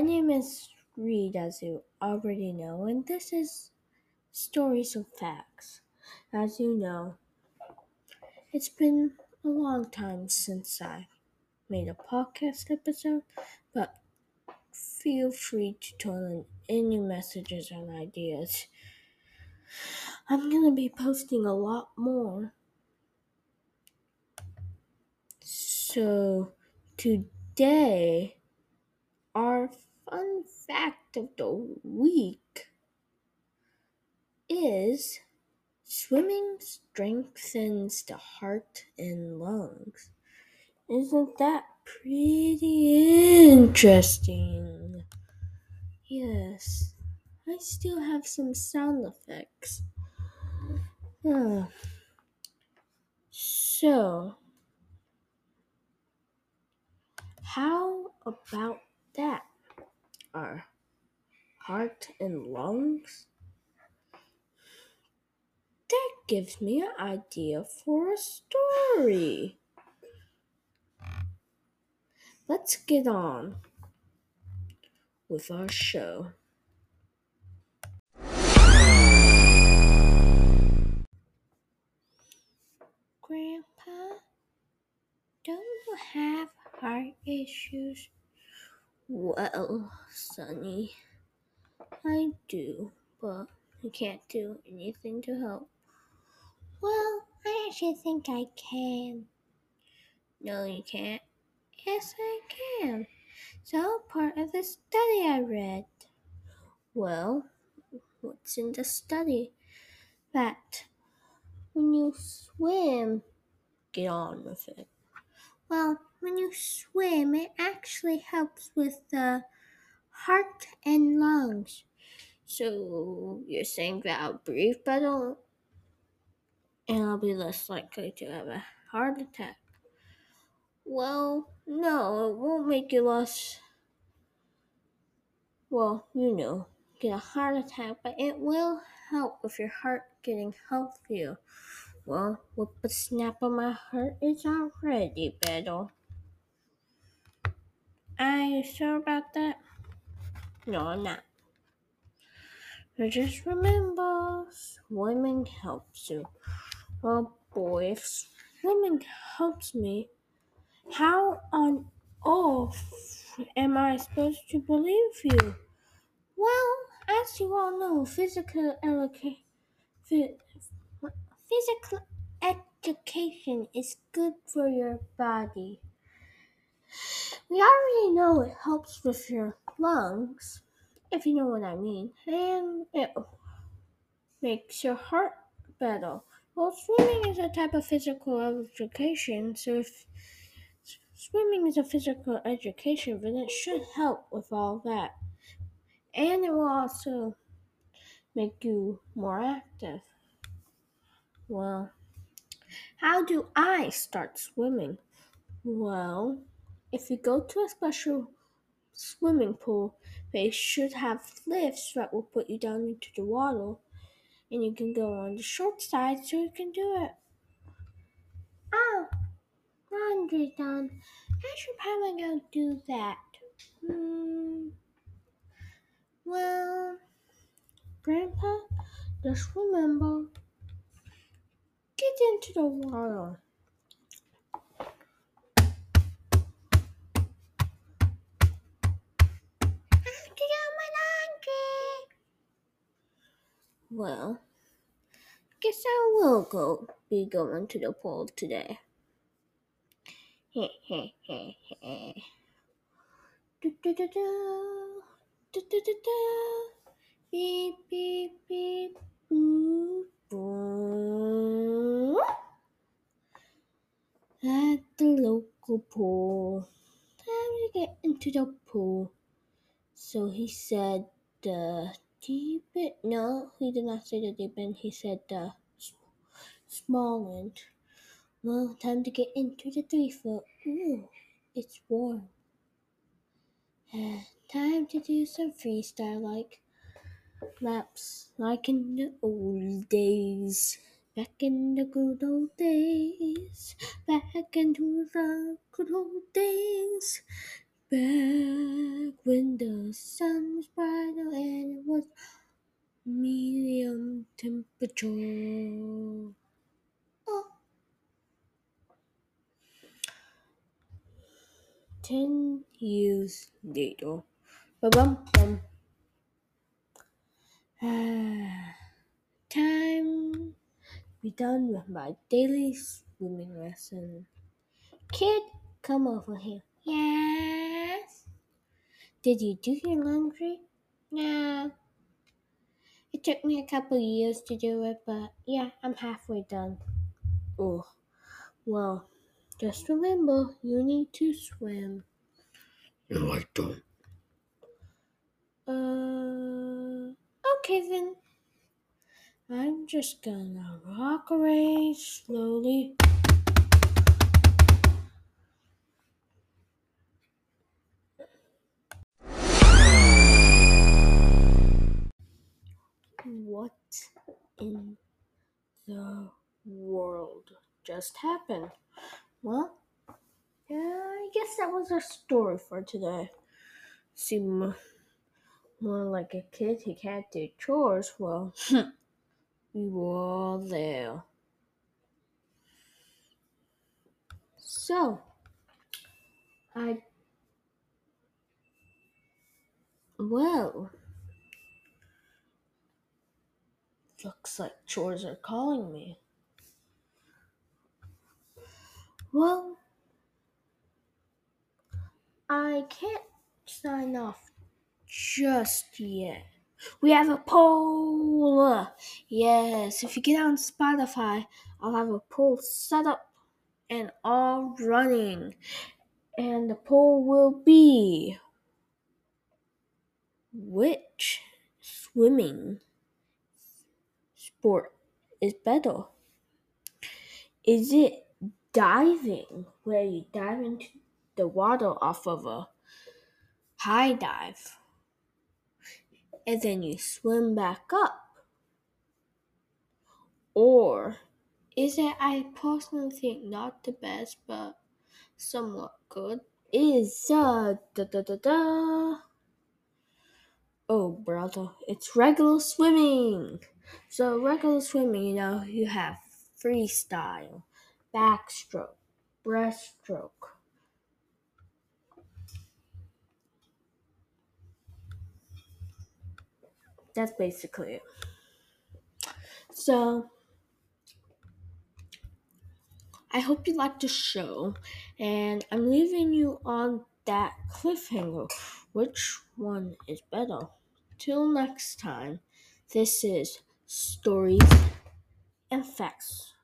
My name is Reed, as you already know, and this is Stories of Facts. As you know, it's been a long time since I made a podcast episode, but feel free to turn in any messages and ideas. I'm gonna be posting a lot more. So, today, our fun fact of the week is swimming strengthens the heart and lungs. Isn't that pretty interesting? Yes, I still have some sound effects. Ah. So, how about that? Our heart and lungs? That gives me an idea for a story. Let's get on with our show. Grandpa, don't you have heart issues? Well, Sonny, I do, but I can't do anything to help. Well, I actually think I can. No, you can't. Yes, I can. So, part of the study I read. Well, what's in the study? That when you swim, get on with it. Well, when you swim, it actually helps with the heart and lungs. So you're saying that I'll breathe better and I'll be less likely to have a heart attack. Well, no, it won't make you less. Well, you know, get a heart attack, but it will help with your heart getting healthier. Well, with the snap of my heart is already better. Are you sure about that? No, I'm not. But just remember, swimming helps you. Well, boy, if swimming helps me, how on earth am I supposed to believe you? Well, as you all know, physical education, physical education is good for your body. We already know it helps with your lungs, if you know what I mean, and it makes your heart better. Well, swimming is a type of physical education, so if swimming is a physical education, then it should help with all that. And it will also make you more active. Well, how do I start swimming? Well, if you go to a special swimming pool, they should have lifts that will put you down into the water, and you can go on the short side so you can do it. Oh, laundry done. I should probably go do that. Hmm. Well, Grandpa, just remember get into the water. Well, guess I will go be going to the pool today. Do do do do. Do do do do. Beep beep beep. Boo boo. At the local pool. Time to get into the pool. So he said the deep end. No, he did not say the deep end. He said uh, the small end. Well, time to get into the three foot. Ooh, it's warm. Uh, time to do some freestyle like laps, like in the old days. Back in the good old days. Back into the good old days. Back when the sun was brighter and it was medium temperature. Oh. Ten years later. Ba-bum, bum. Ah, time be done with my daily swimming lesson. Kid, come over here. Yes. Did you do your laundry? No. It took me a couple years to do it, but yeah, I'm halfway done. Oh, well, just remember you need to swim. No, I don't. Uh, okay then. I'm just gonna rock away slowly. Just happened? Well, yeah, I guess that was our story for today. Seem more like a kid who can't do chores. Well, we were all there. So, I. Well, looks like chores are calling me. Well, I can't sign off just yet. We have a poll. Yes, if you get on Spotify, I'll have a poll set up and all running. And the poll will be which swimming sport is better? Is it diving, where you dive into the water off of a high dive and then you swim back up? Or is it, I personally think, not the best but somewhat good? Is uh, da da da da. Oh, brother, it's regular swimming. So, regular swimming, you know, you have freestyle, backstroke, breaststroke. That's basically it. So, I hope you liked the show, and I'm leaving you on that cliffhanger. Which one is better? Till next time, this is Stories and Facts.